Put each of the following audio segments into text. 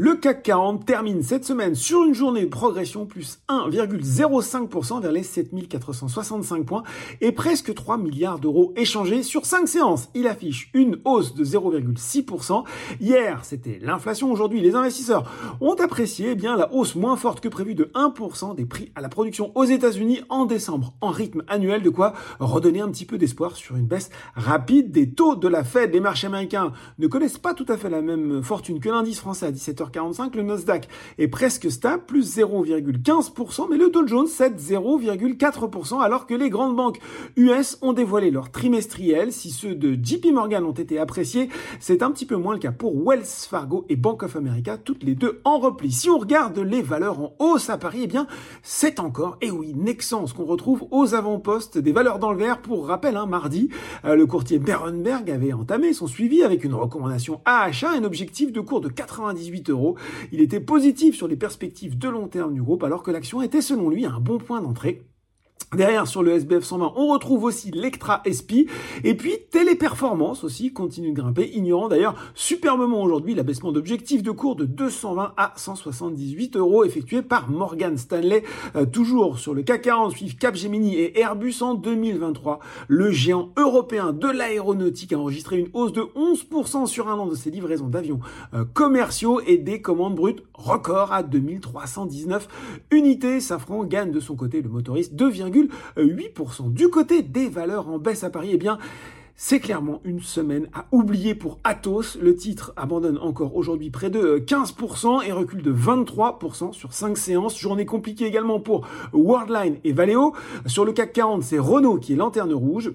Le CAC 40 termine cette semaine sur une journée de progression plus 1,05% vers les 7465 points et presque 3 milliards d'euros échangés sur 5 séances. Il affiche une hausse de 0,6%. Hier, c'était l'inflation. Aujourd'hui, les investisseurs ont apprécié eh bien la hausse moins forte que prévue de 1% des prix à la production aux États-Unis en décembre en rythme annuel de quoi redonner un petit peu d'espoir sur une baisse rapide des taux de la Fed. Les marchés américains ne connaissent pas tout à fait la même fortune que l'indice français à 17h 45 le Nasdaq est presque stable, plus 0,15%, mais le Dow Jones cède 0,4%, alors que les grandes banques US ont dévoilé leur trimestriel. Si ceux de JP Morgan ont été appréciés, c'est un petit peu moins le cas pour Wells Fargo et Bank of America, toutes les deux en repli. Si on regarde les valeurs en hausse à Paris, eh bien, c'est encore, et oui, Nexence qu'on retrouve aux avant-postes des valeurs dans le vert. Pour rappel, hein, mardi, euh, le courtier Berenberg avait entamé son suivi avec une recommandation à achat, un objectif de cours de 98 euros. Il était positif sur les perspectives de long terme du groupe alors que l'action était selon lui un bon point d'entrée. Derrière, sur le SBF 120, on retrouve aussi l'Ectra SP. Et puis, Téléperformance aussi continue de grimper, ignorant d'ailleurs superbement aujourd'hui l'abaissement d'objectif de cours de 220 à 178 euros effectué par Morgan Stanley. Euh, toujours sur le CAC 40, suivent Capgemini et Airbus en 2023. Le géant européen de l'aéronautique a enregistré une hausse de 11% sur un an de ses livraisons d'avions euh, commerciaux et des commandes brutes record à 2319 unités. Safran gagne de son côté le motoriste 2,5 8%. Du côté des valeurs en baisse à Paris, eh bien, c'est clairement une semaine à oublier pour Atos. Le titre abandonne encore aujourd'hui près de 15% et recule de 23% sur 5 séances. Journée compliquée également pour Worldline et Valeo. Sur le CAC 40, c'est Renault qui est lanterne rouge.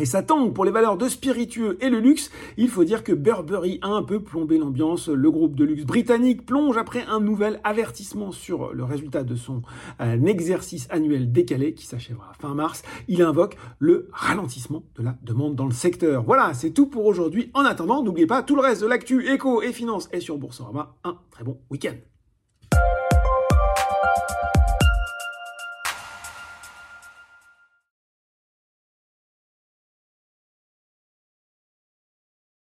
Et ça tangue pour les valeurs de spiritueux et le luxe. Il faut dire que Burberry a un peu plombé l'ambiance. Le groupe de luxe britannique plonge après un nouvel avertissement sur le résultat de son euh, exercice annuel décalé qui s'achèvera fin mars. Il invoque le ralentissement de la demande dans le secteur. Voilà, c'est tout pour aujourd'hui. En attendant, n'oubliez pas, tout le reste de l'actu éco et finance est sur Boursorama. Un très bon week-end.